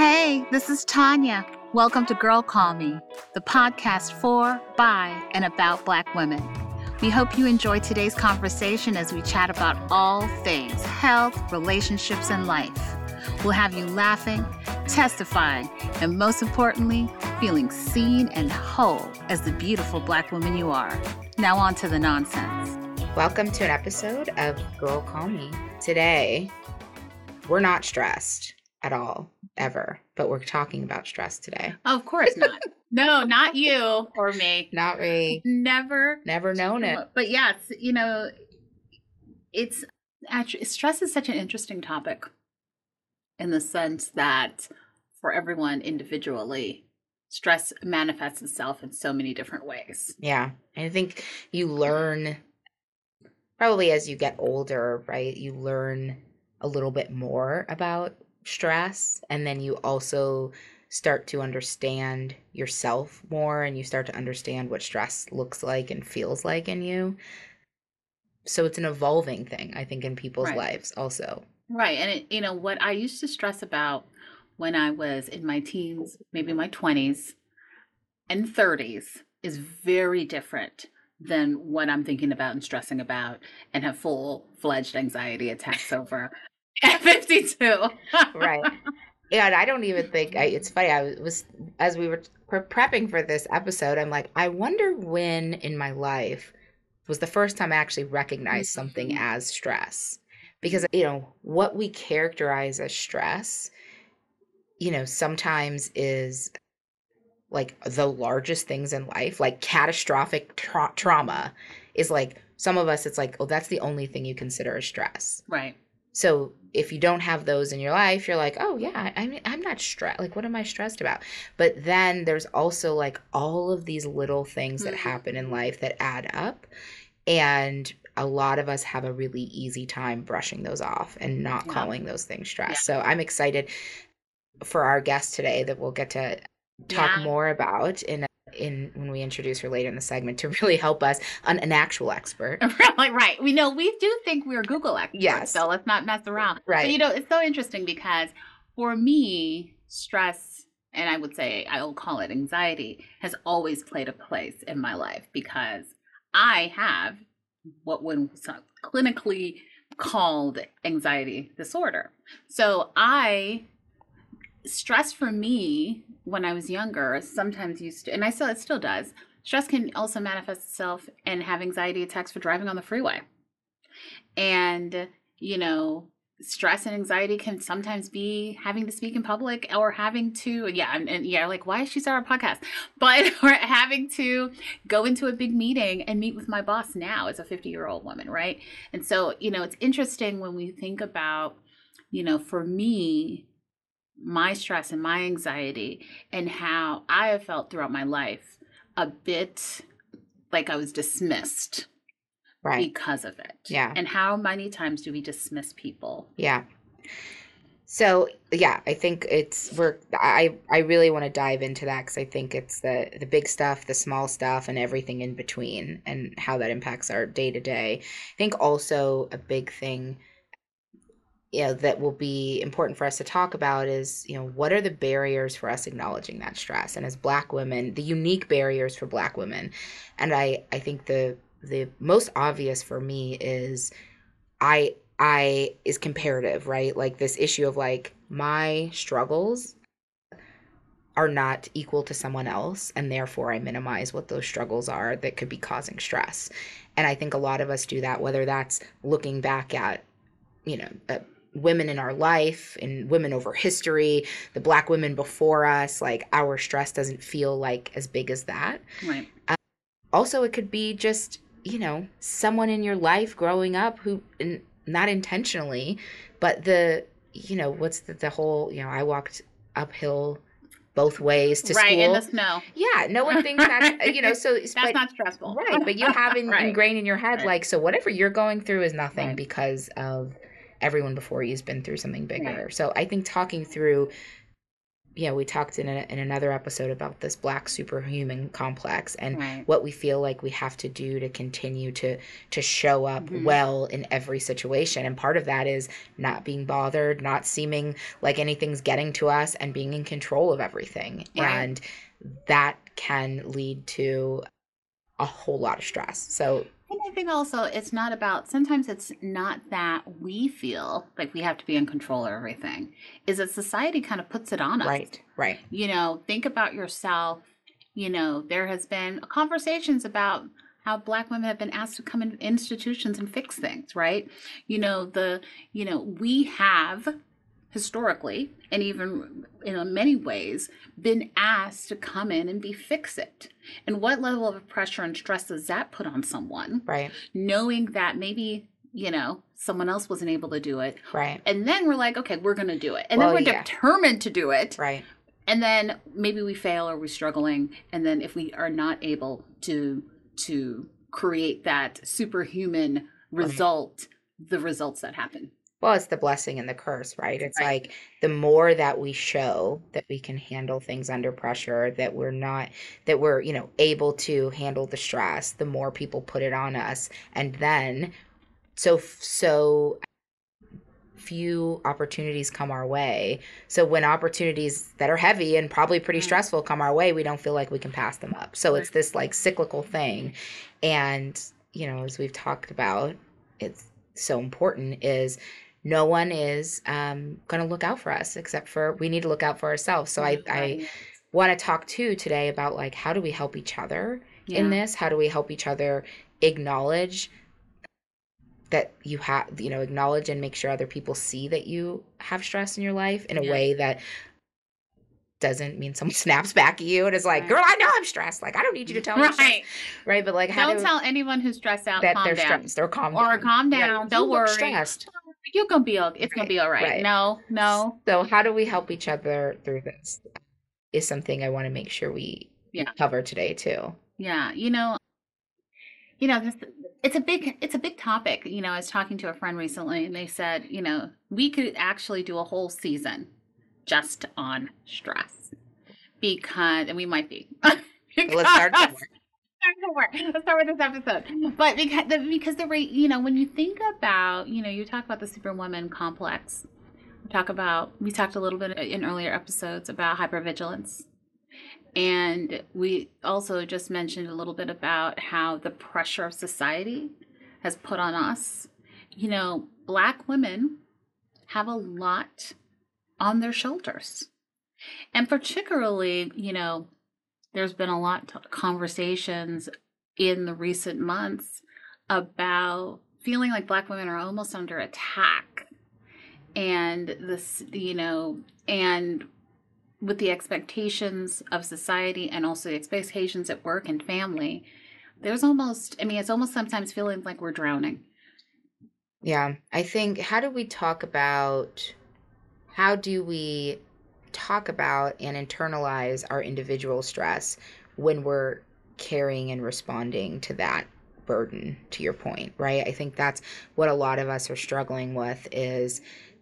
Hey, this is Tanya. Welcome to Girl Call Me, the podcast for, by, and about Black women. We hope you enjoy today's conversation as we chat about all things health, relationships, and life. We'll have you laughing, testifying, and most importantly, feeling seen and whole as the beautiful Black woman you are. Now, on to the nonsense. Welcome to an episode of Girl Call Me. Today, we're not stressed at all, ever, but we're talking about stress today. Of course not. no, not you or me. Not me. Never. Never known it. But yes, you know, it's actually, stress is such an interesting topic in the sense that for everyone individually, stress manifests itself in so many different ways. Yeah. I think you learn probably as you get older, right? You learn a little bit more about stress and then you also start to understand yourself more and you start to understand what stress looks like and feels like in you. So it's an evolving thing, I think, in people's Right. lives also. Right. And, it, you know, what I used to stress about when I was in my teens, maybe my 20s and 30s, is very different than what I'm thinking about and stressing about and have full fledged anxiety attacks over at 52. right yeah and i don't even think I, it's funny i was as we were prepping for this episode i'm like i wonder when in my life was the first time i actually recognized something Mhm. as stress because you know what we characterize as stress you know sometimes is like the largest things in life like catastrophic tra- trauma is like some of us it's like oh that's the only thing you consider as stress Right. So if you don't have those in your life, you're like, oh yeah, I I mean, I'm not stressed. Like, what am I stressed about? But then there's also like all of these little things that Mhm. happen in life that add up, and a lot of us have a really easy time brushing those off and not Yeah. calling those things stress. Yeah. So I'm excited for our guest today that we'll get to talk Yeah. more about in in when we introduce her later in the segment to really help us an, an actual expert. Right, right. We know we do think we're Google experts, Yes. so let's not mess around. Right. But, you know, it's so interesting because for me, stress, and I would say I'll call it anxiety, has always played a place in my life because I have what when clinically called anxiety disorder. So I stress for me when I was younger sometimes used to, and I still it still does. Stress can also manifest itself and have anxiety attacks for driving on the freeway. And, you know, stress and anxiety can sometimes be having to speak in public or having to, yeah, and, and yeah, like, why is she starting a podcast? But or having to go into a big meeting and meet with my boss now as a 50 year old woman, right? And so, you know, it's interesting when we think about, you know, for me, my stress and my anxiety and how I have felt throughout my life a bit like I was dismissed Right. because of it. Yeah. And how many times do we dismiss people? Yeah. So yeah, I think it's we're I I really want to dive into that because I think it's the the big stuff, the small stuff, and everything in between, and how that impacts our day to day. I think also a big thing, you know, that will be important for us to talk about is you know what are the barriers for us acknowledging that stress, and as Black women, the unique barriers for Black women, and I I think the the most obvious for me is I I is comparative, right? Like this issue of like my struggles are not equal to someone else and therefore I minimize what those struggles are that could be causing stress. And I think a lot of us do that whether that's looking back at you know, women in our life and women over history, the black women before us, like our stress doesn't feel like as big as that Right. Um, also it could be just you know someone in your life growing up who n- not intentionally but the you know what's the, the whole you know i walked uphill both ways to right. In the snow. yeah no one thinks that, uh, you know so That's but, not stressful. right but you have in, Right. ingrained in your head Right. like so whatever you're going through is nothing Right. because of everyone before you's been through something bigger Right. so i think talking through you know, we talked in, a, in another episode about this black superhuman complex and Right. what we feel like we have to do to continue to to show up Mhm. well in every situation. And part of that is not being bothered, not seeming like anything's getting to us, and being in control of everything. Right. And that can lead to a whole lot of stress. So And I think also it's not about sometimes it's not that we feel like we have to be in control of everything. Is that society kind of puts it on us. right, right, You know, think about yourself. You know, there has been conversations about how black women have been asked to come in institutions and fix things, right? You know, the you know, we have historically and even in many ways been asked to come in and be fix it. And what level of pressure and stress does that put on someone? right, knowing that maybe you know someone else wasn't able to do it right, and then we're like okay we're gonna do it and Well, then we're yeah. determined to do it right. and then maybe we fail or we're struggling and then if we are not able to to create that superhuman result the results that happen Well, it's the blessing and the curse, right? It's Right. like the more that we show that we can handle things under pressure, that we're not, that we're, you know, able to handle the stress, the more people put it on us. And then, so, so few opportunities come our way. So when opportunities that are heavy and probably pretty Mm. stressful come our way, we don't feel like we can pass them up. So it's this like cyclical thing. And, you know, as we've talked about, it's so important is no one is um, going to look out for us except for we need to look out for ourselves. So I, I want to talk too today about like how do we help each other yeah. in this? How do we help each other acknowledge that you have, you know, acknowledge and make sure other people see that you have stress in your life in a Yeah. way that doesn't mean someone snaps back at you and is like, Right. "Girl, I know I'm stressed." Like, I don't need you to tell me, I'm stressed." right right? But like, how don't do tell anyone who's stressed out that calm they're down stressed or calm down. or down. calm down you don't worry stressed. You're gonna be okay it's gonna be all right. right. no no So, how do we help each other through this? Is something I want to make sure we Yeah. cover today too. Yeah, you know, you know, this it's a big it's a big topic. You know, I was talking to a friend recently and they said, you know, we could actually do a whole season just on stress. Because and we might be. Let's start Because- somewhere. start. Let's start with this episode. But because the because the rate, you know, when you think about, you know, you talk about the superwoman complex. We talk about we talked a little bit in earlier episodes about hypervigilance. And we also just mentioned a little bit about how the pressure of society has put on us. You know, black women have a lot on their shoulders. And particularly, you know, there's been a lot of conversations in the recent months about feeling like black women are almost under attack. And this you know and with the expectations of society and also the expectations at work and family there's almost i mean it's almost sometimes feeling like we're drowning. Yeah, I think how do we talk about how do we talk about and internalize our individual stress when we're carrying and responding to that burden to your point, right? I think that's what a lot of us are struggling with is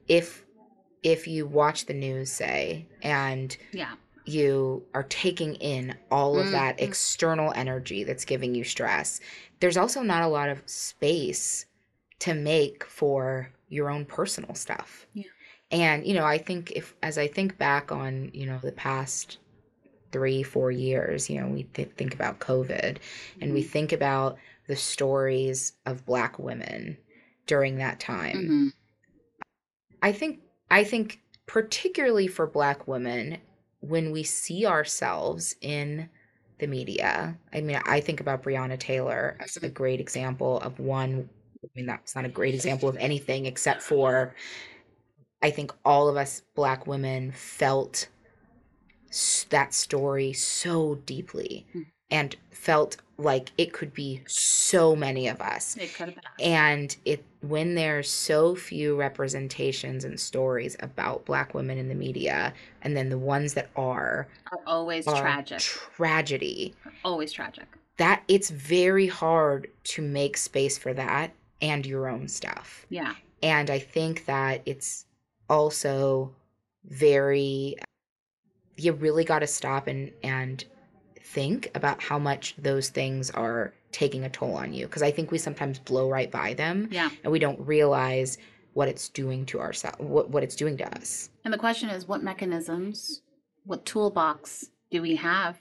if if you watch the news say and yeah you are taking in all of that Mhm. external energy that's giving you stress, there's also not a lot of space to make for your own personal stuff. Yeah. And, you know, I think if, as I think back on, you know, the past three, four years, you know, we th- think about COVID and we think about the stories of Black women during that time. Mhm. I think I think particularly for black women when we see ourselves in the media. I mean, I think about Breonna Taylor as a great example of one I mean, that's not a great example of anything except for I think all of us black women felt that story so deeply Hmm. and felt like it could be so many of us. It could have been and it when there's so few representations and stories about black women in the media and then the ones that are are always are tragic. tragedy. Always tragic. That it's very hard to make space for that and your own stuff. Yeah. And i think that it's also very you really got to stop and and think about how much those things are taking a toll on you because I think we sometimes blow right by them Yeah. and we don't realize what it's doing to ourselves what, what it's doing to us. And the question is what mechanisms, what toolbox do we have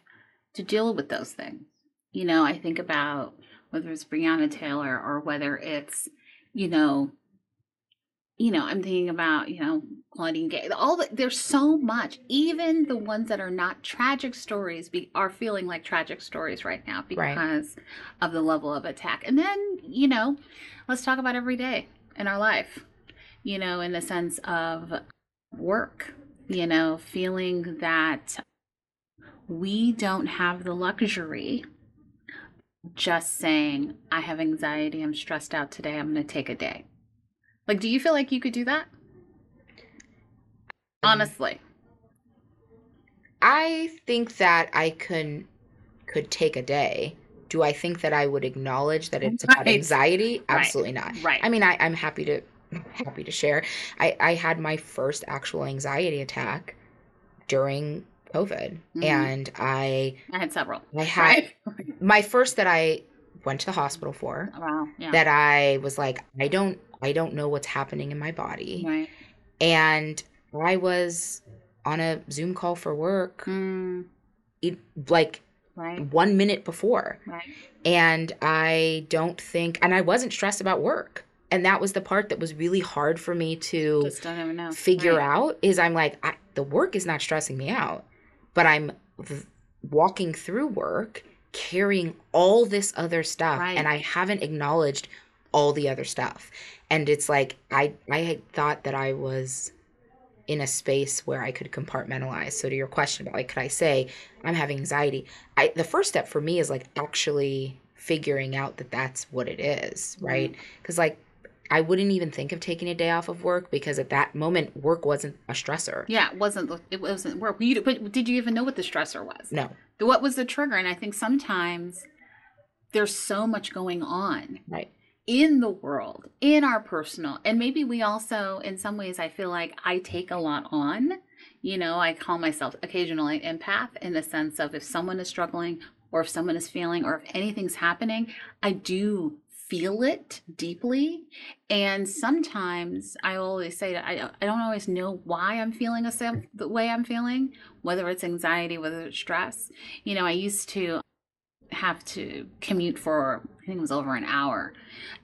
to deal with those things? You know, I think about whether it's Breonna Taylor or whether it's, you know, you know, I'm thinking about, you know, Claudine Gay. All the, there's so much. Even the ones that are not tragic stories be, are feeling like tragic stories right now Right. because of the level of attack. And then, you know, let's talk about every day in our life. You know, in the sense of work, you know, feeling that we don't have the luxury just saying, I have anxiety, I'm stressed out today, I'm going to take a day. Like, do you feel like you could do that? Honestly. I think that I can could take a day. Do I think that I would acknowledge that it's about Right. anxiety? Right. Absolutely not. Right. I mean, I, I'm happy to happy to share. I, I had my first actual anxiety attack during COVID, Mhm. and I I had several. I had Right? my first that I went to the hospital for. Wow. Yeah. That I was like, I don't I don't know what's happening in my body, right. and I was on a Zoom call for work, Mm, it, like right. one minute before. Right. And I don't think, and I wasn't stressed about work. And that was the part that was really hard for me to Just don't even know. figure Right. out is I'm like, I, the work is not stressing me out, but I'm v- walking through work carrying all this other stuff and I haven't acknowledged all the other stuff. And it's like I I had thought that I was in a space where I could compartmentalize. So to your question about like could I say I'm having anxiety? I the first step for me is like actually figuring out that that's what it is, mm-hmm. right? Cuz like I wouldn't even think of taking a day off of work because at that moment work wasn't a stressor. Yeah, it wasn't. It wasn't work. You, but did you even know what the stressor was? No. What was the trigger? And I think sometimes there's so much going on Right. In the world, in our personal, and maybe we also, in some ways, I feel like I take a lot on. You know, I call myself occasionally empath in the sense of if someone is struggling or if someone is feeling or if anything's happening, I do feel it deeply. And sometimes I always say that I, I don't always know why I'm feeling a the way I'm feeling, whether it's anxiety, whether it's stress. You know, I used to have to commute for I think it was over an hour.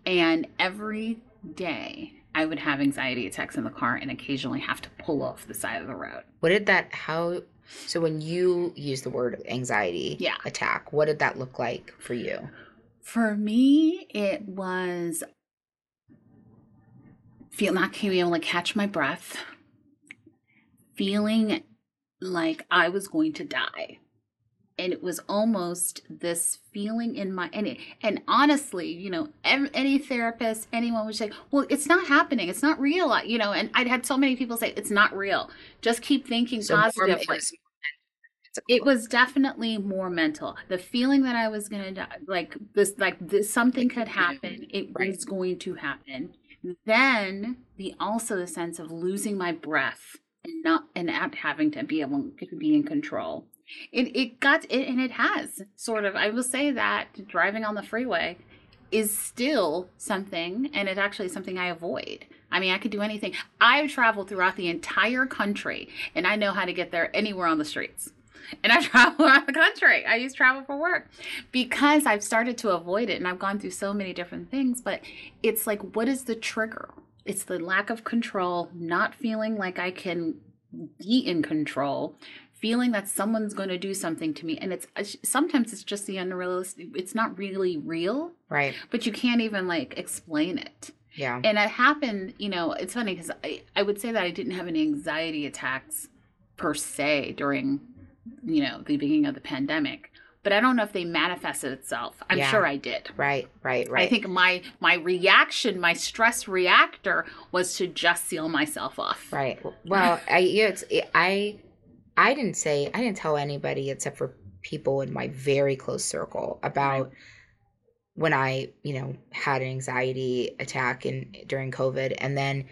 And every day I would have anxiety attacks in the car and occasionally have to pull off the side of the road. What did that how so when you use the word anxiety Yeah. attack, what did that look like for you? For me, it was feel not being able to catch my breath, feeling like I was going to die. And it was almost this feeling in my and it, and honestly, you know, ev- any therapist, anyone would say, "Well, it's not happening. It's not real." You know, and I'd had so many people say, "It's not real. Just keep thinking So positively." it was- definitely more mental the feeling that i was gonna die like this like this something could happen it Right. was going to happen then the also the sense of losing my breath and not and not having to be able to be in control it it got it and it has sort of i will say that driving on the freeway is still something and it's actually is something i avoid i mean i could do anything i've traveled throughout the entire country and i know how to get there anywhere on the streets and I travel around the country. I use travel for work because I've started to avoid it and I've gone through so many different things. But it's like, what is the trigger? It's the lack of control, not feeling like I can be in control, feeling that someone's going to do something to me. And it's uh, it's- sometimes it's just the unrealistic, it's not really real, right. but you can't even like explain it. Yeah. And it happened, you know, it's funny because I, I would say that I didn't have any anxiety attacks per se during, you know, the beginning of the pandemic. But I don't know if they manifested itself. I'm Yeah. sure I did. Right, right, right. I think my my reaction, my stress reactor was to just seal myself off. Right. Well, I yeah, it's I I didn't say I didn't tell anybody except for people in my very close circle about when I, you know, had an anxiety attack in during COVID and then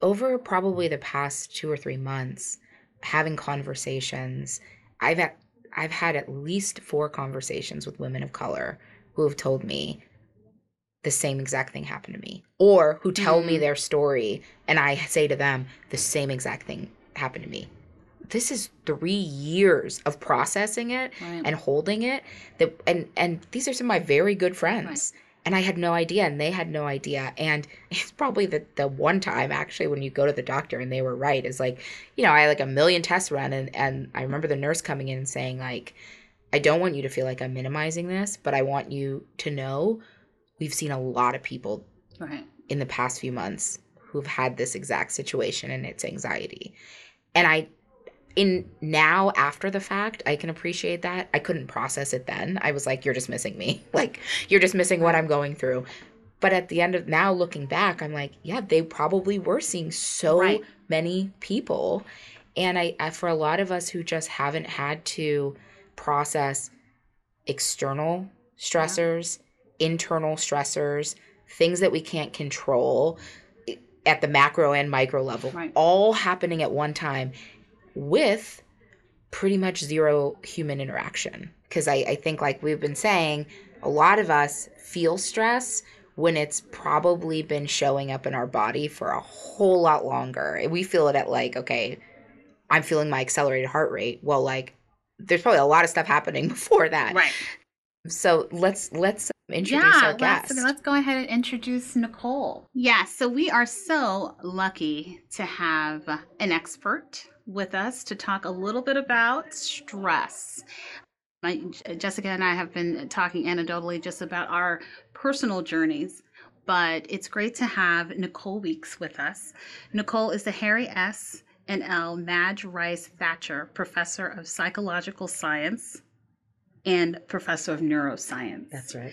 over probably the past 2 or 3 months having conversations. I've had, I've had at least four conversations with women of color who have told me the same exact thing happened to me or who tell me Mm. their story and I say to them the same exact thing happened to me. This is 3 years of processing it Right. and holding it that and and these are some of my very good friends and i had no idea and they had no idea and it's probably the the one time actually when you go to the doctor and they were right is like you know i had like a million tests run and and i remember the nurse coming in and saying like i don't want you to feel like i'm minimizing this but i want you to know we've seen a lot of people right. in the past few months who've had this exact situation and it's anxiety. And I in now after the fact, I can appreciate that. I couldn't process it then. I was like you're just missing me. Like you're just missing what I'm going through. But at the end of now looking back, I'm like, yeah, they probably were seeing so Right. many people. And I, I for a lot of us who just haven't had to process external stressors, internal stressors, things that we can't control at the macro and micro level, Right. all happening at one time with pretty much zero human interaction. Because I, I think, like we've been saying, a lot of us feel stress when it's probably been showing up in our body for a whole lot longer. We feel it at like, okay, I'm feeling my accelerated heart rate. Well, like, there's probably a lot of stuff happening before that. Right. So let's let's introduce our guest. Let's, let's go ahead and introduce Nicole. Yeah, so we are so lucky to have an expert with us to talk a little bit about stress. My, Jessica and I have been talking anecdotally just about our personal journeys, but it's great to have Nicole Weekes with us. Nicole is the Harry S. and L. Madge Rice Thacher Professor of Psychological Science and Professor of Neuroscience. That's right.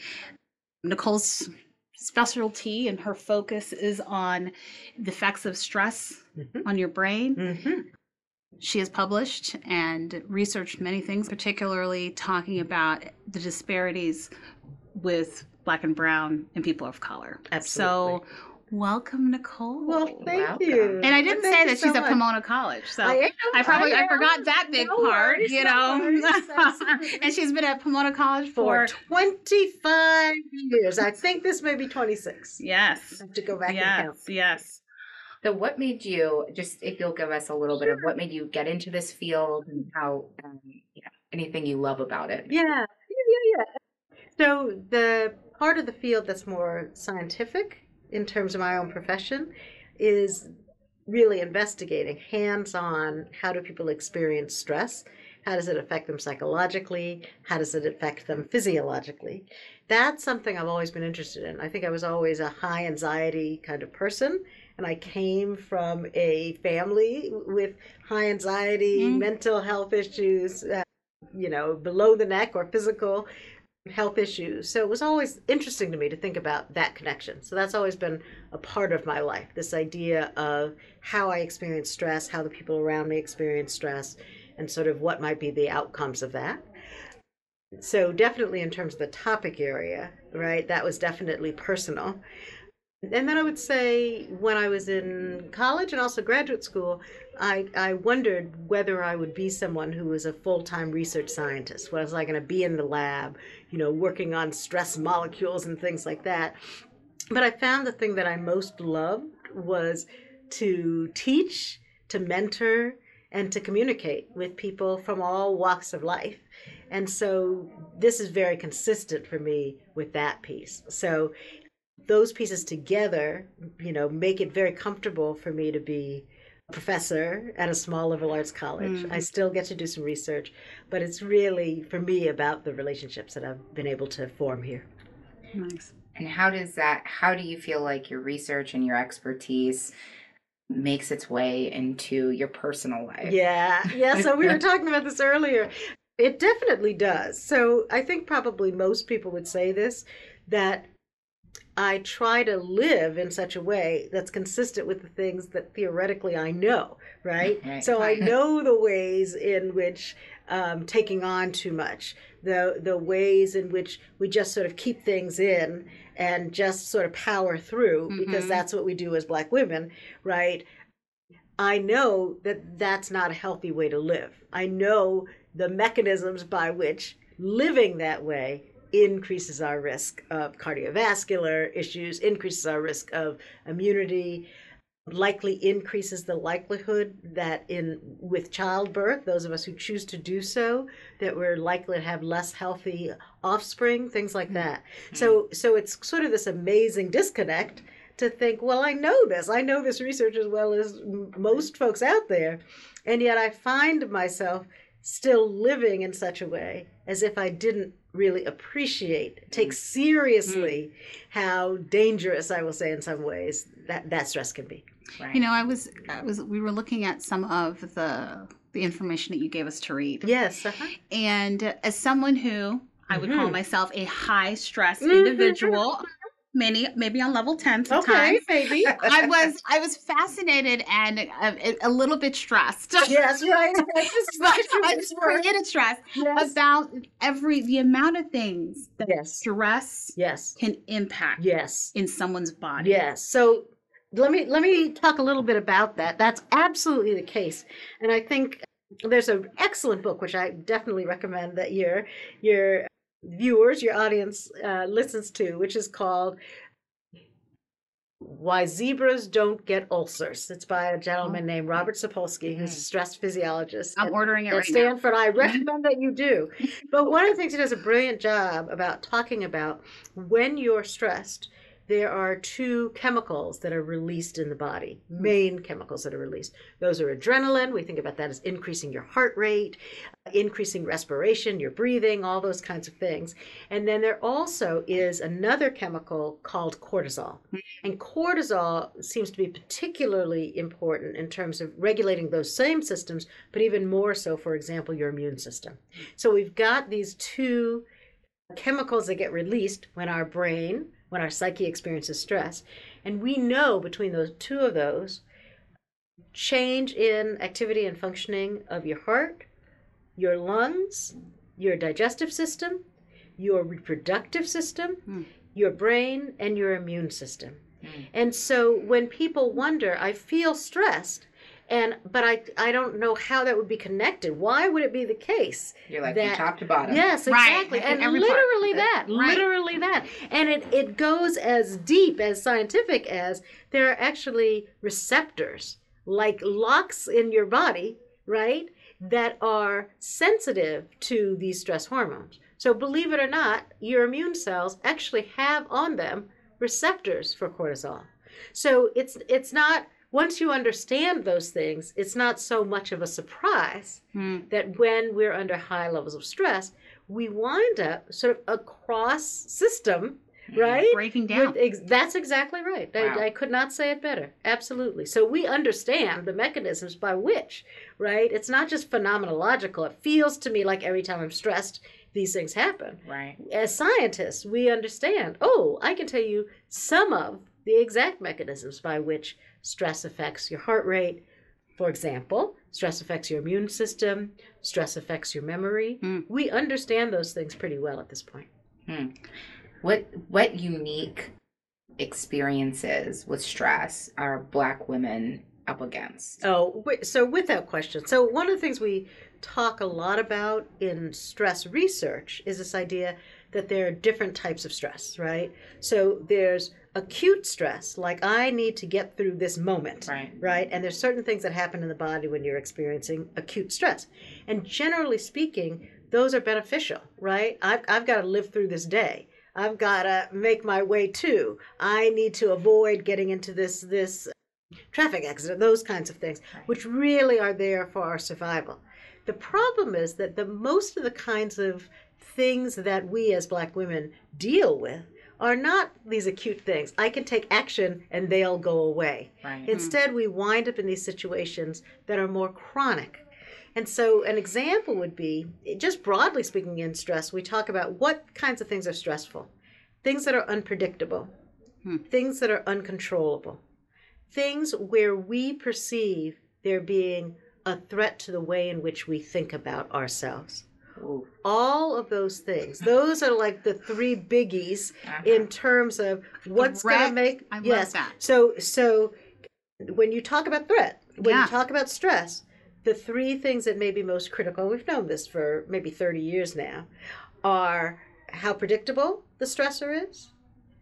Nicole's specialty and her focus is on the effects of stress Mhm. on your brain. Mm-hmm. She has published and researched many things, particularly talking about the disparities with Black and Brown and people of color. Absolutely. So, welcome, Nicole. Well, thank Welcome. you. and I didn't Thank say you that so she's at. Pomona College. So I am. I probably I, am. forgot that big No part, worries, you know. worries, absolutely. and she's been at Pomona College for for 25 years. I think this may be 26. yes, I have to go back and yes, count. yes. So, what made you just if you'll give us a little bit of what made you get into this field and how um, you know anything you love about it? Yeah, yeah, yeah, yeah. So the part of the field that's more scientific in terms of my own profession is really investigating hands-on how do people experience stress? How does it affect them psychologically? How does it affect them physiologically? That's something i've always been interested in. I think i was always a high anxiety kind of person and i came from a family with high anxiety Mm. mental health issues uh, you know, below the neck or physical health issues. So it was always interesting to me to think about that connection. So that's always been a part of my life this idea of how I experience stress, how the people around me experience stress, and sort of what might be the outcomes of that. So, definitely in terms of the topic area, right, that was definitely personal. And then I would say when I was in college and also graduate school, I, I wondered whether I would be someone who was a full time research scientist. Was I going to be in the lab, you know, working on stress molecules and things like that? But I found the thing that I most loved was to teach, to mentor, and to communicate with people from all walks of life. And so this is very consistent for me with that piece. So those pieces together, you know, make it very comfortable for me to be a professor at a small liberal arts college. Mhm. I still get to do some research, but it's really for me about the relationships that I've been able to form here. Nice. And how does that? How do you feel like your research and your expertise makes its way into your personal life? Yeah, yeah. So we were talking about this earlier. It definitely does. So I think probably most people would say this that I try to live in such a way that's consistent with the things that theoretically I know, right? Right. So I know the ways in which um, taking on too much, the the ways in which we just sort of keep things in and just sort of power through because Mhm. that's what we do as Black women, right? I know that that's not a healthy way to live. I know the mechanisms by which living that way increases our risk of cardiovascular issues, increases our risk of immunity, likely increases the likelihood that in with childbirth those of us who choose to do so that we're likely to have less healthy offspring things like that. Mm-hmm. so so it's sort of this amazing disconnect to think well i know this. I know this research as well as most folks out there and yet i find myself still living in such a way as if i didn't really appreciate take mm. seriously mm. how dangerous i will say in some ways that that stress can be right. you know i was i was we were looking at some of the the information that you gave us to read yes uh-huh. and as someone who I would mm-hmm. call myself a high stress mm-hmm. individual many maybe on level 10 sometimes. okay, maybe. I was i was fascinated and uh, a, a little bit stressed. Yes right. I was created stress yes. about every the amount of things that yes. stress yes. can impact yes. in someone's body. Yes. So let me let me talk a little bit about that. That's absolutely the case. And i think there's an excellent book which i definitely recommend that your your viewers, your audience uh, listens to, which is called Why Zebras Don't Get Ulcers. It's by a gentleman oh. named Robert Sapolsky, who's a mm-hmm. stress physiologist. I'm at, ordering it at right Stanford. Now. I recommend that you do. But one of the things he does a brilliant job about talking about when you're stressed there are two chemicals that are released in the body, hmm. main chemicals that are released. Those are adrenaline. We think about that as increasing your heart rate, increasing respiration, your breathing, all those kinds of things. And then there also is another chemical called cortisol. Hmm. And cortisol seems to be particularly important in terms of regulating those same systems, but even more so, for example, your immune system. Hmm. So we've got these two chemicals that get released when our brain when our psyche experiences stress. And we know between those two of those, change in activity and functioning of your heart, your lungs, your digestive system, your reproductive system, mm. your brain, and your immune system. Mm. And so when people wonder, I feel stressed, and but I I don't know how that would be connected. Why would it be the case? You're like that, top to bottom. Yes, exactly, right. and literally that, right. literally that, and it it goes as deep as scientific as there are actually receptors like locks in your body, right, that are sensitive to these stress hormones. So believe it or not, your immune cells actually have on them receptors for cortisol. So it's it's not once you understand those things, it's not so much of a surprise mm. that when we're under high levels of stress, we wind up sort of a cross system, hmm. right? Breaking down. Ex- that's exactly right. Wow. I, I, could not say it better. Absolutely. So we understand the mechanisms by which, right? It's not just phenomenological. It feels to me like every time I'm stressed, these things happen. Right. As scientists, we understand, oh, I can tell you some of the exact mechanisms by which stress affects your heart rate. For example, stress affects your immune system, stress affects your memory. Mm. We understand those things pretty well at this point. Hmm. What what unique experiences with stress are black women up against? Oh, so without question. So one of the things we talk a lot about in stress research is this idea that there are different types of stress, right? So there's acute stress, like I need to get through this moment, right? Right, and there's certain things that happen in the body when you're experiencing acute stress, and generally speaking, those are beneficial, right? I've I've got to live through this day. I've got to make my way to. I need to avoid getting into this this traffic accident, those kinds of things, right. which really are there for our survival. The problem is that the most of the kinds of things that we as black women deal with are not these acute things. I can take action and they'll go away. Right. Instead, we wind up in these situations that are more chronic. And so, an example would be just broadly speaking, in stress, we talk about what kinds of things are stressful things that are unpredictable, hmm. things that are uncontrollable, things where we perceive there being a threat to the way in which we think about ourselves. Ooh. All of those things. Those are like the three biggies uh-huh. in terms of what's going to make. I yes. that. So so when you talk about threat, when Yeah. you talk about stress, the three things that may be most critical, we've known this for maybe 30 years now, are how predictable the stressor is,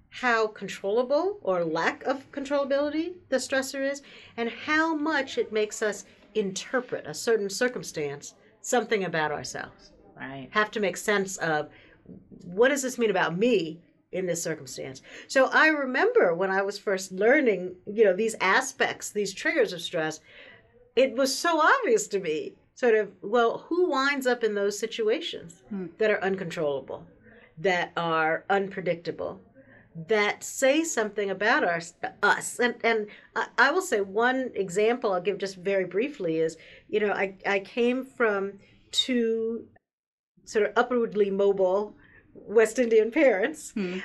how controllable or lack of controllability the stressor is, and how much it makes us interpret a certain circumstance, something about ourselves. Right. Have to make sense of what does this mean about me in this circumstance. So I remember when I was first learning, you know, these aspects, these triggers of stress, it was so obvious to me sort of well who winds up in those situations Hmm. that are uncontrollable that are unpredictable that say something about our, us and and I, I will say one example i'll give just very briefly is you know i i came from two sort of upwardly mobile west indian parents Hmm.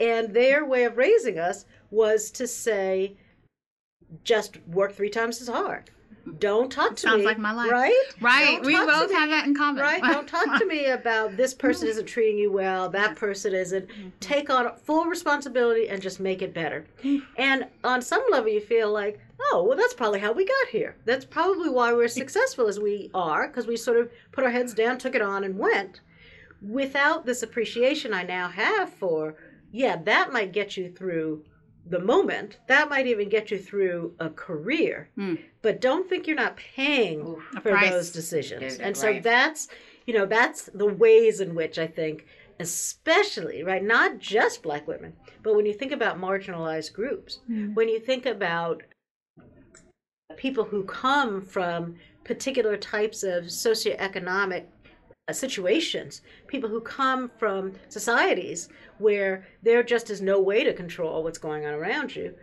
and their way of raising us was to say just work three times as hard don't talk to Sounds me like my life. right Right. Don't We both me. have that in common. Right? Don't talk to me about this person isn't treating you well, that person isn't. Take on full responsibility and just make it better. And on some level, you feel like, oh, well, that's probably how we got here. That's probably why we're successful as we are, because we sort of put our heads down, took it on, and went. Without this appreciation I now have for, yeah, that might get you through the moment, that might even get you through a career. Hmm. But don't think you're not paying A for price. those decisions. And so right? that's, you know, that's the ways in which I think, especially, right, not just black women, but when you think about marginalized groups, Hmm. when you think about people who come from particular types of socioeconomic uh, situations, people who come from societies where there just is no way to control what's going on around you,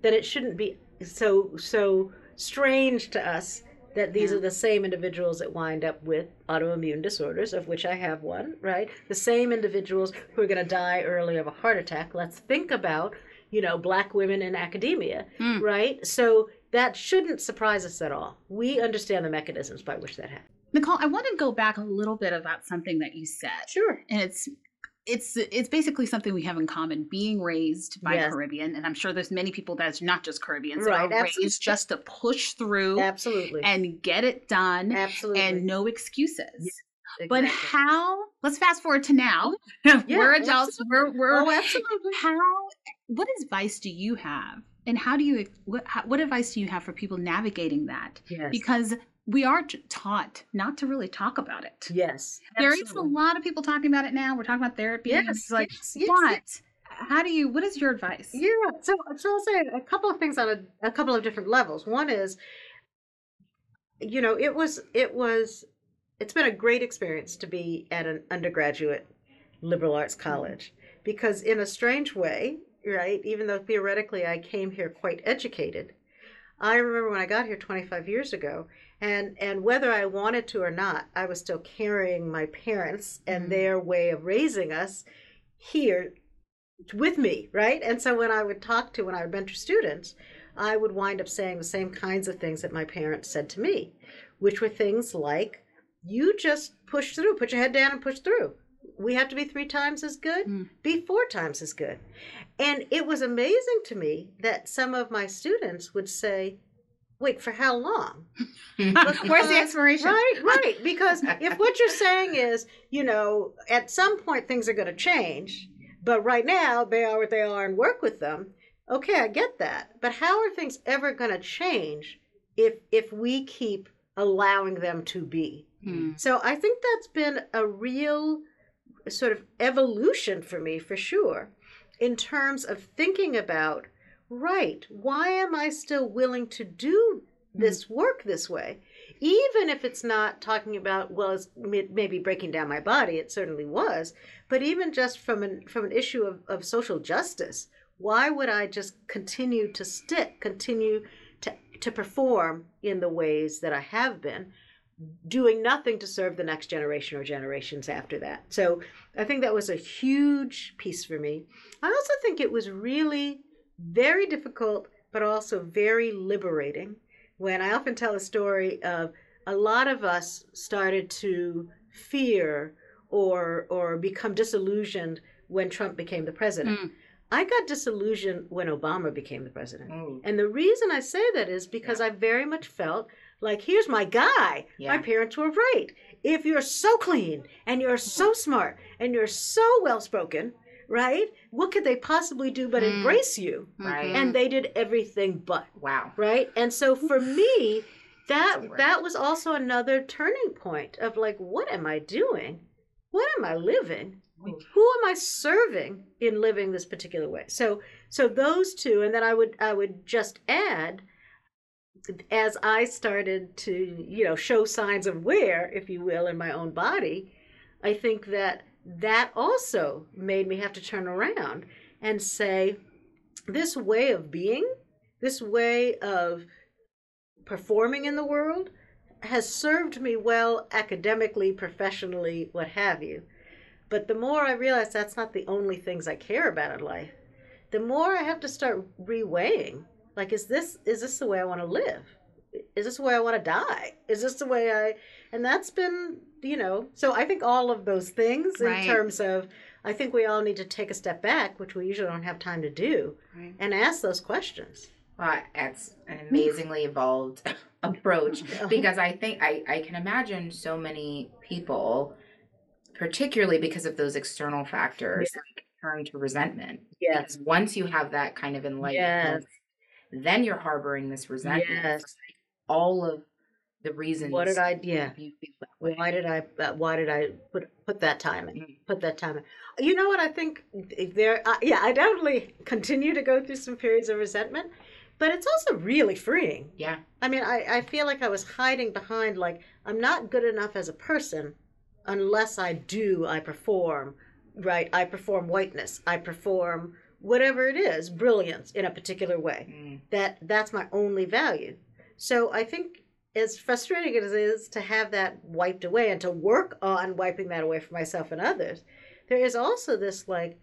then it shouldn't be so so strange to us that these Yeah. are the same individuals that wind up with autoimmune disorders, of which I have one, right? The same individuals who are going to die early of a heart attack. Let's think about, you know, black women in academia, Mm. right? So that shouldn't surprise us at all. We understand the mechanisms by which that happens. Nicole, I want to go back a little bit about something that you said. Sure. and it's it's it's basically something we have in common being raised by Yes. caribbean and i'm sure there's many people that's not just caribbeans Right, that are raised just to push through Absolutely. and get it done Absolutely. and no excuses Yes, but how let's fast forward to now we're adults we're we're Oh, absolutely. how what advice do you have and how do you what, how, what advice do you have for people navigating that Yes. because we are taught not to really talk about it yes. there is a lot of people talking about it now. We're talking about therapy. Yes, It's like, yes, yes, but how do you? What is your advice? Yeah. So, so I'll say a couple of things on a, a couple of different levels. One is, you know, it was it was it's been a great experience to be at an undergraduate liberal arts mm-hmm. college because in a strange way, right? Even though theoretically I came here quite educated, I remember when I got here 25 years ago, and and whether I wanted to or not, I was still carrying my parents and Mhm. their way of raising us here with me, right? And so when I would talk to when I would mentor students, I would wind up saying the same kinds of things that my parents said to me, which were things like, "You just push through, put your head down and push through. We have to be three times as good, Mm. be four times as good." And it was amazing to me that some of my students would say, "Wait, for how long?" Where's the expiration? Right, right. Because if what you're saying is, you know, at some point things are going to change, but right now they are what they are and work with them. Okay, I get that. But how are things ever going to change if if we keep allowing them to be? Hmm. So I think that's been a real sort of evolution for me for sure in terms of thinking about right, why am I still willing to do hmm. this work this way? Even if it's not talking about well, it's maybe breaking down my body, it certainly was, but even just from an from an issue of, of social justice, why would I just continue to stick, continue to to perform in the ways that I have been? doing nothing to serve the next generation or generations after that. So I think that was a huge piece for me. I also think it was really very difficult, but also very liberating. When I often tell a story of a lot of us started to fear or or become disillusioned when Trump became the president. Mm. I got disillusioned when Obama became the president. Ooh, And the reason I say that is because I very much felt like, here's my guy. Yeah. My parents were right. If you're so clean and you're so smart and you're so well spoken, right? What could they possibly do but Mm. embrace you? Right. And they did everything but, wow. right? And so for me, that That's a word. that was also another turning point of like, what am I doing? What am I living? Who am I serving in living this particular way? So so those two, and then I would I would just add as I started to, you know, show signs of wear, if you will, in my own body, I think that that also made me have to turn around and say, this way of being, this way of performing in the world has served me well academically, professionally, what have you. But the more I realize that's not the only things I care about in life, the more I have to start reweighing. Like, is this is this the way I want to live? Is this the way I want to die? Is this the way I? And that's been, you know. So I think all of those things Right. in terms of, I think we all need to take a step back, which we usually don't have time to do, Right. and ask those questions. Well, that's an amazingly evolved approach uh-huh. because I think I, I can imagine so many people, particularly because of those external factors, like, turn to resentment. Yes. Because once you have that kind of enlightenment, yes. then you're harboring this resentment. Yes. all of the reasons. What did I? Yeah. You feel that way. Why did I? Uh, why did I put put that time in? Mm. Put that time in. You know what? I think there. Uh, yeah, I definitely continue to go through some periods of resentment, but it's also really freeing. Yeah. I mean, I I feel like I was hiding behind like I'm not good enough as a person unless I do. I perform. Right. I perform whiteness. I perform whatever it is, brilliance in a particular way Mm. that that's my only value. So I think as frustrating as it is to have that wiped away and to work on wiping that away for myself and others, there is also this like,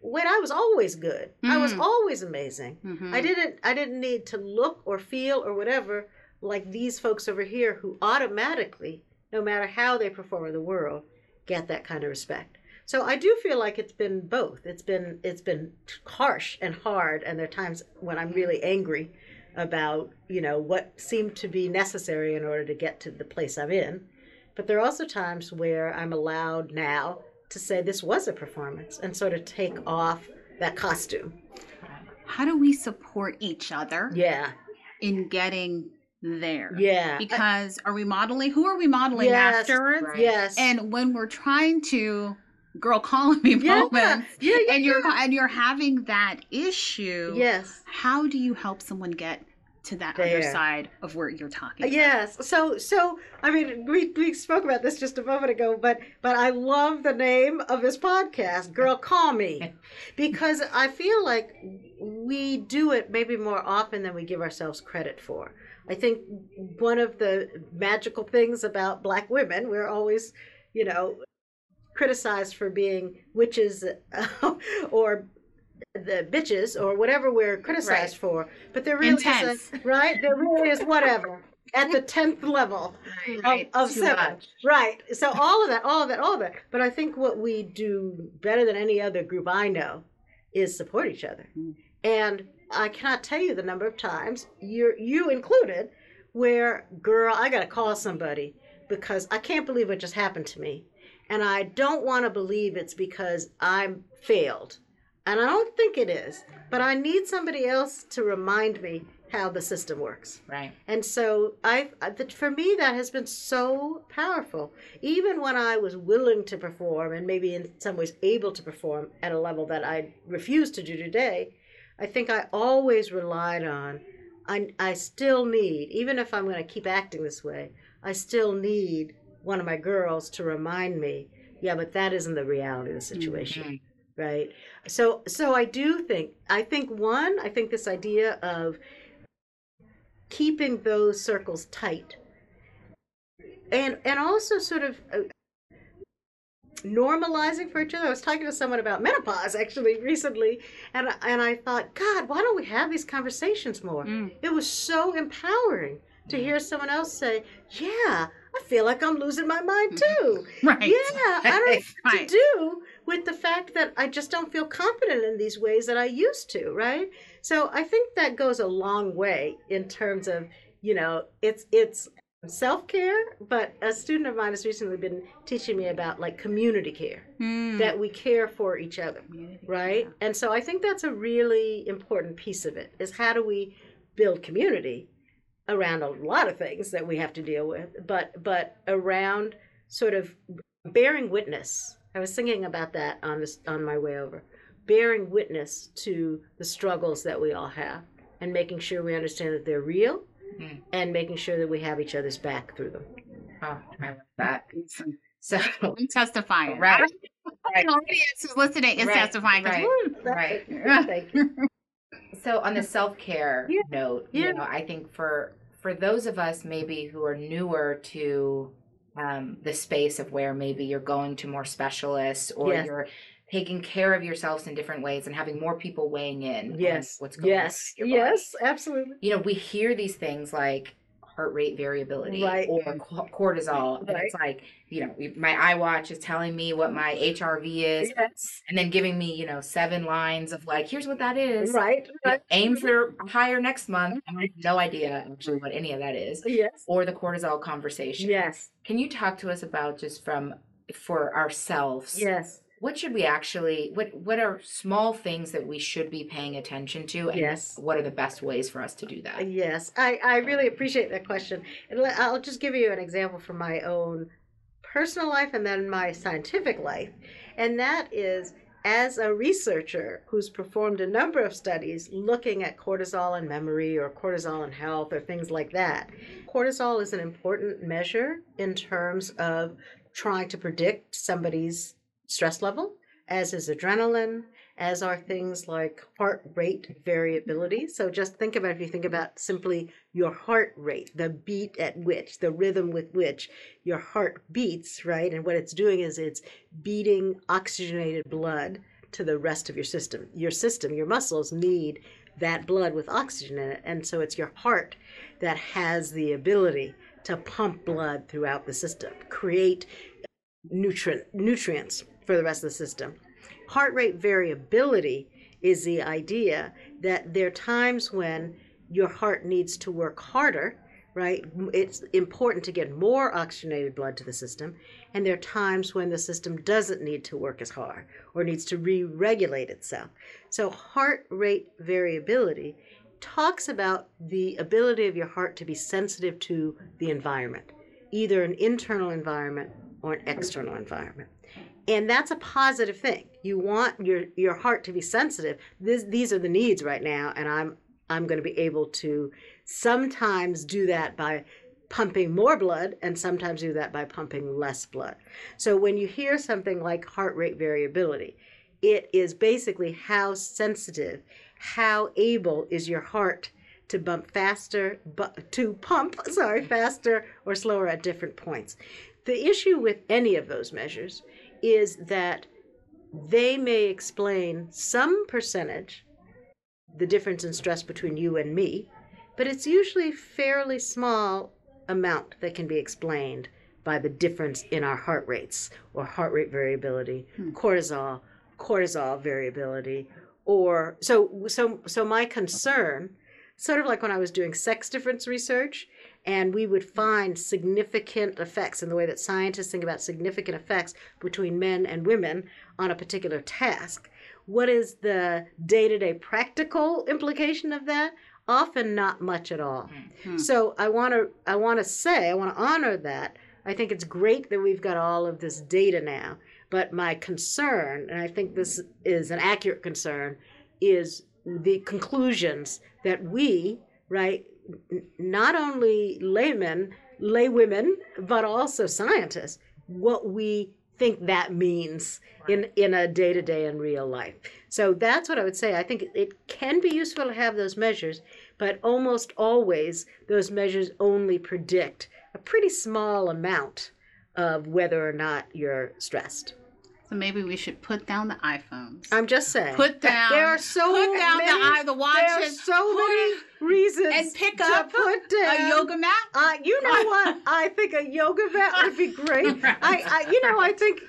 when I was always good. I was Mhm. always amazing. Mhm. I didn't I didn't need to look or feel or whatever like these folks over here who automatically, no matter how they perform in the world, get that kind of respect. So I do feel like it's been both. It's been it's been harsh and hard, and there are times when I'm really angry about you know what seemed to be necessary in order to get to the place I'm in. But there are also times where I'm allowed now to say this was a performance and sort of take off that costume. How do we support each other Yeah, in getting there? yeah, Because are we modeling? Who are we modeling Yes, afterwards? right. yes, And when we're trying to, girl, calling me yeah, moments, yeah, yeah, and you're and you're having that issue. yes. How do you help someone get to that There. other side of where you're talking? about? Yes. So so I mean we we spoke about this just a moment ago, but but I love the name of this podcast, Girl Call Me. Because I feel like we do it maybe more often than we give ourselves credit for. I think one of the magical things about black women, we're always, you know, criticized for being witches or the bitches or whatever we're criticized for. But there really Intense. is a, right? There really is whatever at the tenth level Right. of, of seven. much. Right. So all of that, all of that, all of that. But I think what we do better than any other group I know is support each other. Mm. And I cannot tell you the number of times you you included where girl I got to call somebody because I can't believe what just happened to me. And I don't want to believe it's because I'm failed. And I don't think it is, but I need somebody else to remind me how the system works. Right. And so I, I for me that has been so powerful. Even when I was willing to perform and maybe in some ways able to perform at a level that I refuse to do today, I think I always relied on I I still need even if I'm going to keep acting this way, I still need one of my girls to remind me, yeah, but that isn't the reality of the situation Mhm. right so so i do think i think one i think this idea of keeping those circles tight and and also sort of uh, normalizing for each other i was talking to someone about menopause actually recently and and i thought god why don't we have these conversations more Mm. it was so empowering to hear someone else say yeah i feel like i'm losing my mind too Right. yeah i don't know Right. to do with the fact that I just don't feel confident in these ways that I used to, right? So I think that goes a long way in terms of, you know, it's it's self-care, but a student of mine has recently been teaching me about like community care, Hmm. that we care for each other Community, right yeah. and so i think that's a really important piece of it is how do we build community around a lot of things that we have to deal with but but around sort of bearing witness i was thinking about that on this on my way over bearing witness to the struggles that we all have and making sure we understand that they're real Mm. and making sure that we have each other's back through them Oh, I love that. So, I'm testifying. Right. The audience who's listening is Right, testifying. right. Right. thank you so on the self-care Yeah, note yeah. you know i think for for those of us maybe who are newer to um, the space of where maybe you're going to more specialists or Yes. you're taking care of yourselves in different ways and having more people weighing in on yes what's going yes on in your body. yes absolutely you know we hear these things like heart rate variability Right. or co- cortisol and it's like you know my iwatch is telling me what my hrv is yes and then giving me you know seven lines of like here's what that is right right aim for mm-hmm. higher next month. I have no idea actually what any of that is. yes Or the cortisol conversation. yes Can you talk to us about just from for ourselves? yes What should we actually what what are small things that we should be paying attention to and Yes. what are the best ways for us to do that? Uh, yes, I, I really appreciate that question. And I'll just give you an example from my own personal life and then my scientific life. And that is as a researcher who's performed a number of studies looking at cortisol and memory or cortisol and health or things like that. Cortisol is an important measure in terms of trying to predict somebody's stress level, as is adrenaline, as are things like heart rate variability. So just think about if you think about simply your heart rate, the beat at which, the rhythm with which your heart beats, right? And what it's doing is it's beating oxygenated blood to the rest of your system. Your system, your muscles need that blood with oxygen in it. And so it's your heart that has the ability to pump blood throughout the system, create nutrient nutrients for the rest of the system. Heart rate variability is the idea that there are times when your heart needs to work harder, right? It's important to get more oxygenated blood to the system, and there are times when the system doesn't need to work as hard or needs to re-regulate itself. So heart rate variability talks about the ability of your heart to be sensitive to the environment, either an internal environment or an external environment. And that's a positive thing. You want your your heart to be sensitive. This, these are the needs right now, and I'm I'm going to be able to sometimes do that by pumping more blood and sometimes do that by pumping less blood. So when you hear something like heart rate variability, it is basically how sensitive, how able is your heart to bump faster, to pump, sorry, faster or slower at different points. The issue with any of those measures is that they may explain some percentage the difference in stress between you and me, but it's usually fairly small amount that can be explained by the difference in our heart rates or heart rate variability, Hmm. cortisol, cortisol variability, or so so so my concern, sort of like when I was doing sex difference research, and we would find significant effects in the way that scientists think about significant effects between men and women on a particular task. What is the day to day practical implication of that? Often not much at all. Hmm. So I want to I want to say I want to honor that. I think it's great that we've got all of this data now. But my concern, and I think this is an accurate concern, is the conclusions that we, right, n- not only laymen, laywomen, but also scientists, what we think that means in in a day to day and real life. So that's what I would say. I think it can be useful to have those measures, but almost always those measures only predict a pretty small amount of whether or not you're stressed. So maybe we should put down the iPhones. I'm just saying. put down. There are so put down many. the i the there are so many reasons and pick up put down a yoga mat. Uh, you know what? I think a yoga mat would be great. I, I, you know, I think,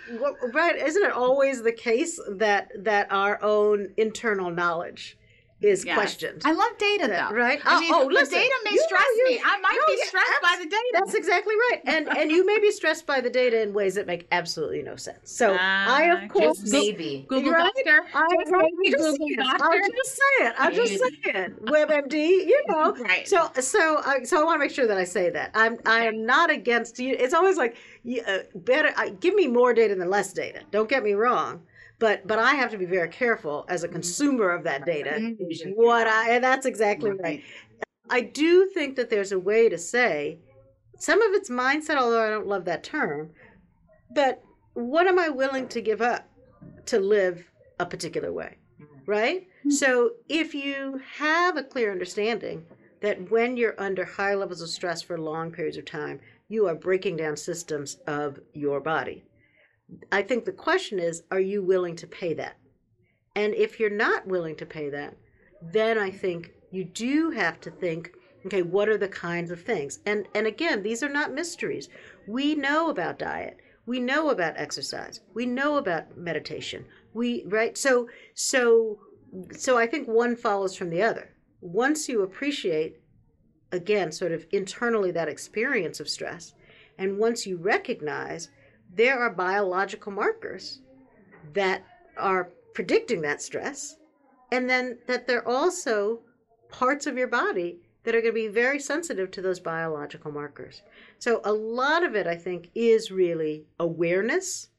right? Isn't it always the case that that our own internal knowledge is Yes. questioned? I love data though. Right? I Oh, mean, oh, the listen, data may you know stress you- me. I might no, be yeah, stressed by the data. That's exactly right, and and you may be stressed by the data in ways that make absolutely no sense. So I, Ah, of course, Just maybe. Google Right? Doctor. I, Just I'm, maybe just Google saying, Doctor. I'm just saying. I'm just saying. WebMD, you know. Right. So, so, I so I want to make sure that I say that I'm, I am not against you. It's always like, you, uh, better uh, give me more data than less data. Don't get me wrong, but but I have to be very careful as a mm-hmm. consumer of that data. Mhm. What I and that's exactly right. I do think that there's a way to say some of it's mindset, although I don't love that term. But what am I willing to give up to live a particular way? Right? Hmm. So if you have a clear understanding that when you're under high levels of stress for long periods of time, you are breaking down systems of your body. I think the question is are you willing to pay that? And if you're not willing to pay that, then I think you do have to think okay what are the kinds of things? And and again these are not mysteries. We know about diet. We know about exercise. We know about meditation. We right? So so so i think one follows from the other. Once you appreciate again sort of internally that experience of stress and once you recognize there are biological markers that are predicting that stress and then that there are also parts of your body that are going to be very sensitive to those biological markers. So a lot of it I think is really awareness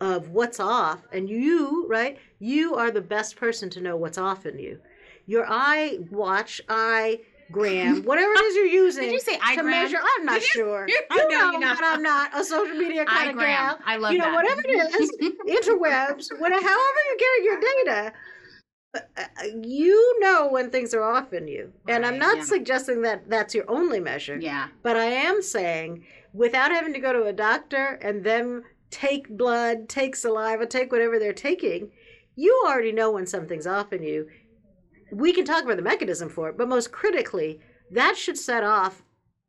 of what's off and you, right? You are the best person to know what's off in you. Your eye watch, eye gram, whatever it is you're using Did you say to iGram? measure. I'm not you- sure. I You know know not. I'm not a social media kind of gal iGram. I love that. you know, that. whatever it is, interwebs, whatever, however you're getting your data, uh, uh, you know when things are off in you. And I'm not yeah. suggesting that that's your only measure, Yeah. but I am saying without having to go to a doctor and them take blood, take saliva, take whatever they're taking, you already know when something's off in you. We can talk about the mechanism for it, but most critically, that should set off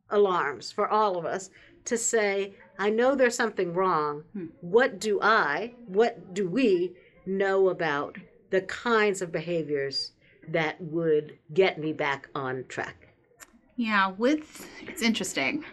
alarms for all of us to say, I know there's something wrong. Hmm. What do I, what do we know about the kinds of behaviors that would get me back on track? Yeah, with it's interesting.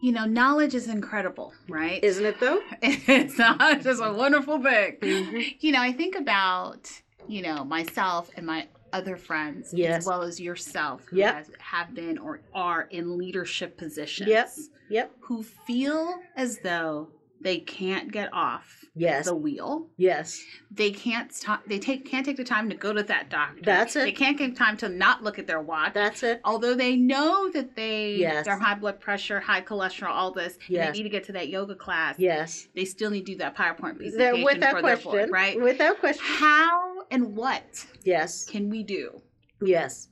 You know, knowledge is incredible, right? Isn't it though? it's not just a wonderful thing. Mhm. You know, I think about, you know, myself and my other friends Yes. as well as yourself who Yep. has, have been or are in leadership positions Yep. Yep. who feel as though they can't get off Yes. the wheel. Yes. They can't stop they take can't take the time to go to that doctor. That's it. They can't take time to not look at their watch. That's it. although they know that they Yes. their high blood pressure, high cholesterol, all this, and Yes. they need to get to that yoga class. Yes. They still need to do that PowerPoint presentation without for their question. board, right? Without question. How and what Yes. can we do? Yes.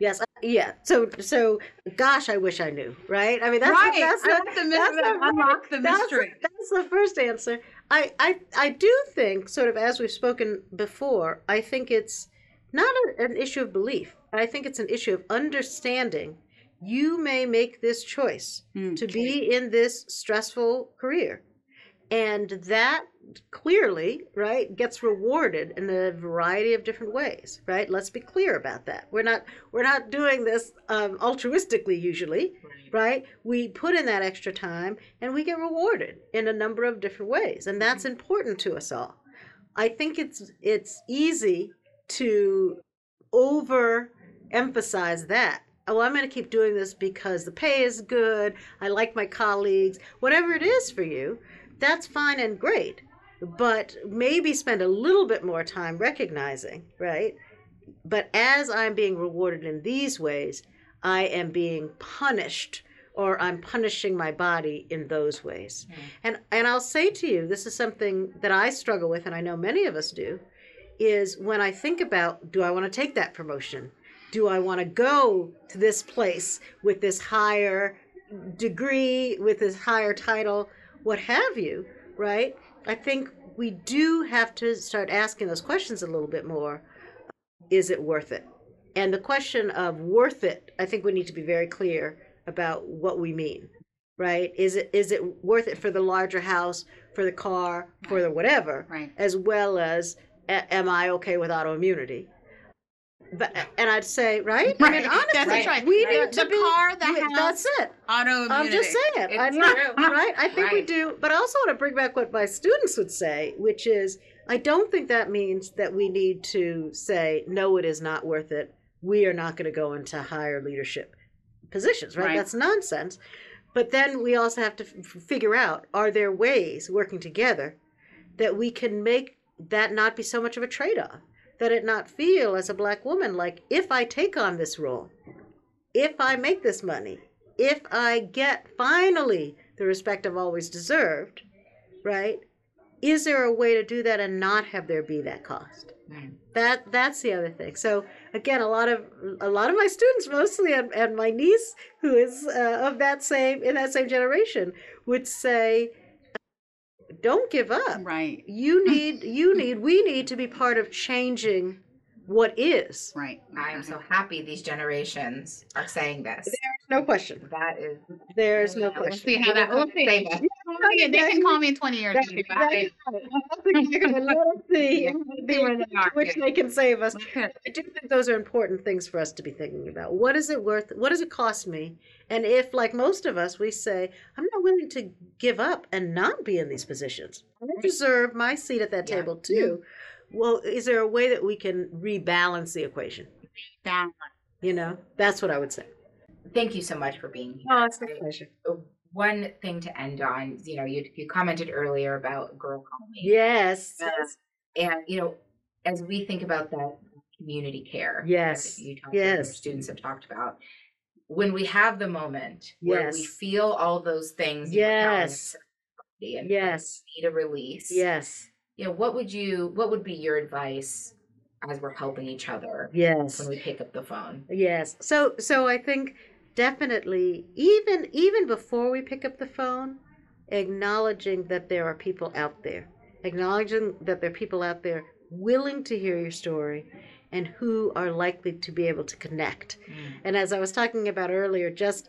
Yes. Yeah. So so gosh, I wish I knew, right? I mean that's right. the, that's the, the that's mystery. the- Unlock the that's, mystery. that's the first answer. I, I I do think, sort of as we've spoken before, I think it's not a, an issue of belief. I think it's an issue of understanding. You may make this choice Mm, to be in this stressful career, and that clearly, right, gets rewarded in a variety of different ways, right? Let's be clear about that. We're not we're not doing this um, altruistically usually right? We put in that extra time and we get rewarded in a number of different ways, and that's important to us all. I think it's it's easy to over emphasize that. Oh, I'm going to keep doing this because the pay is good. I like my colleagues. Whatever it is for you, that's fine and great. But maybe spend a little bit more time recognizing, right? But as I'm being rewarded in these ways, I am being punished or I'm punishing my body in those ways. Hmm. And and I'll say to you, this is something that I struggle with and I know many of us do, is when I think about do I want to take that promotion? Do I want to go to this place with this higher degree, with this higher title, what have you, right? I think we do have to start asking those questions a little bit more. Is it worth it? And the question of worth it, I think we need to be very clear about what we mean. Right? Is it is it worth it for the larger house, for the car, for the whatever, Right. as well as a- am I okay with autoimmunity? But and I'd say, right? I mean, honestly, That's Right. right. we The- need to the be car, the we- house, That's it. autoimmunity. I'm just saying. It's I'm not, true. right? I think we do. But I also want to bring back what my students would say, which is I don't think that means that we need to say, no, it is not worth it. We are not going to go into higher leadership positions, right? Right. That's nonsense. But then we also have to f- figure out are there ways working together that we can make that not be so much of a trade off? That it not feel as a black woman like if I take on this role, if I make this money, if I get finally the respect I've always deserved, right? Is there a way to do that and not have there be that cost? Mm. That that's the other thing. So again, a lot of a lot of my students, mostly, and, and my niece, who is uh, of that same in that same generation, would say, "Don't give up. Right. You need you need we need to be part of changing what is. Right. I am so happy these generations are saying this. There's no question. That is There's no We'll We'll question. see how that. We'll see. Say that. They can call me in 20 years. That's and be exactly fine. right. That's exactly right. Let us see, Yeah. See where which they can save us. I do think those are important things for us to be thinking about. What is it worth? What does it cost me? And if, like most of us, we say, I'm not willing to give up and not be in these positions, I deserve my seat at that Yeah. table too. Well, is there a way that we can rebalance the equation? Down. You know, that's what I would say. Thank you so much for being here. Oh, it's a pleasure. Oh, One thing to end on, you know, you you commented earlier about girl me. Yes. Uh, and you know, as we think about that community care, Yes. you talked about, your students have talked about, when we have the moment where we feel all those things, Yes. and Yes. need a release. Yes. You know, what would you? What would be your advice as we're helping each other Yes. when we pick up the phone? Yes. So so I think definitely even even before we pick up the phone, acknowledging that there are people out there. Acknowledging that there are people out there willing to hear your story and who are likely to be able to connect. Mm. And as I was talking about earlier, just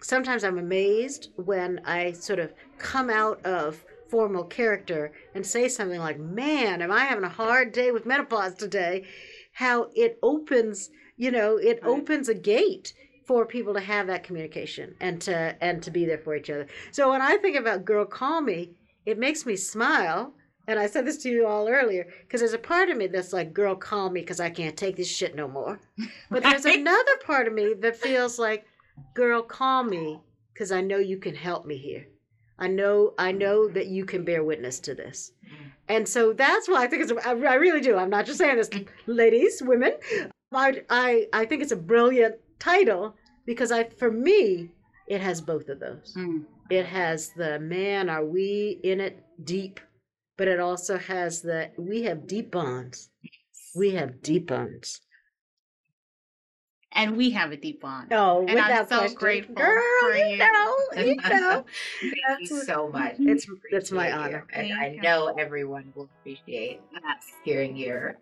sometimes I'm amazed when I sort of come out of formal character and say something like, Man, am I having a hard day with menopause today? How it opens, you know, it Right. opens a gate for people to have that communication and to and to be there for each other. So when I think about girl call me, it makes me smile. And I said this to you all earlier because there's a part of me that's like, girl, call me because I can't take this shit no more. But there's another part of me that feels like, girl, call me because I know you can help me here. I know, I know that you can bear witness to this. Mm. And so that's why I think it's, I, I really do. I'm not just saying this, ladies, women. I, I, I think it's a brilliant title because I, for me, it has both of those. Mm. It has the man, are we in it deep? But it also has the we have deep bonds. We have deep bonds. And we have a deep bond. Oh, And I'm so question. grateful Girl, for you you. know, you know. Thank That's you so much. It's- it's my appreciate you. honor. And I know everyone will appreciate Yes. hearing your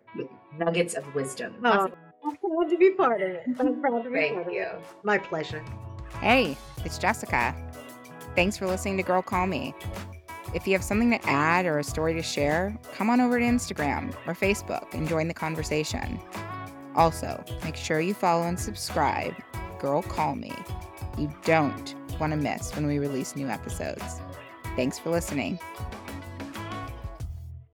nuggets of wisdom. Oh, I'm proud to be part of it. I'm proud to be Thank part of you. it. My pleasure. Hey, it's Jessica. Thanks for listening to Girl Call Me. If you have something to add or a story to share, come on over to Instagram or Facebook and join the conversation. Also, make sure you follow and subscribe Girl Call Me. You don't want to miss when we release new episodes. Thanks for listening.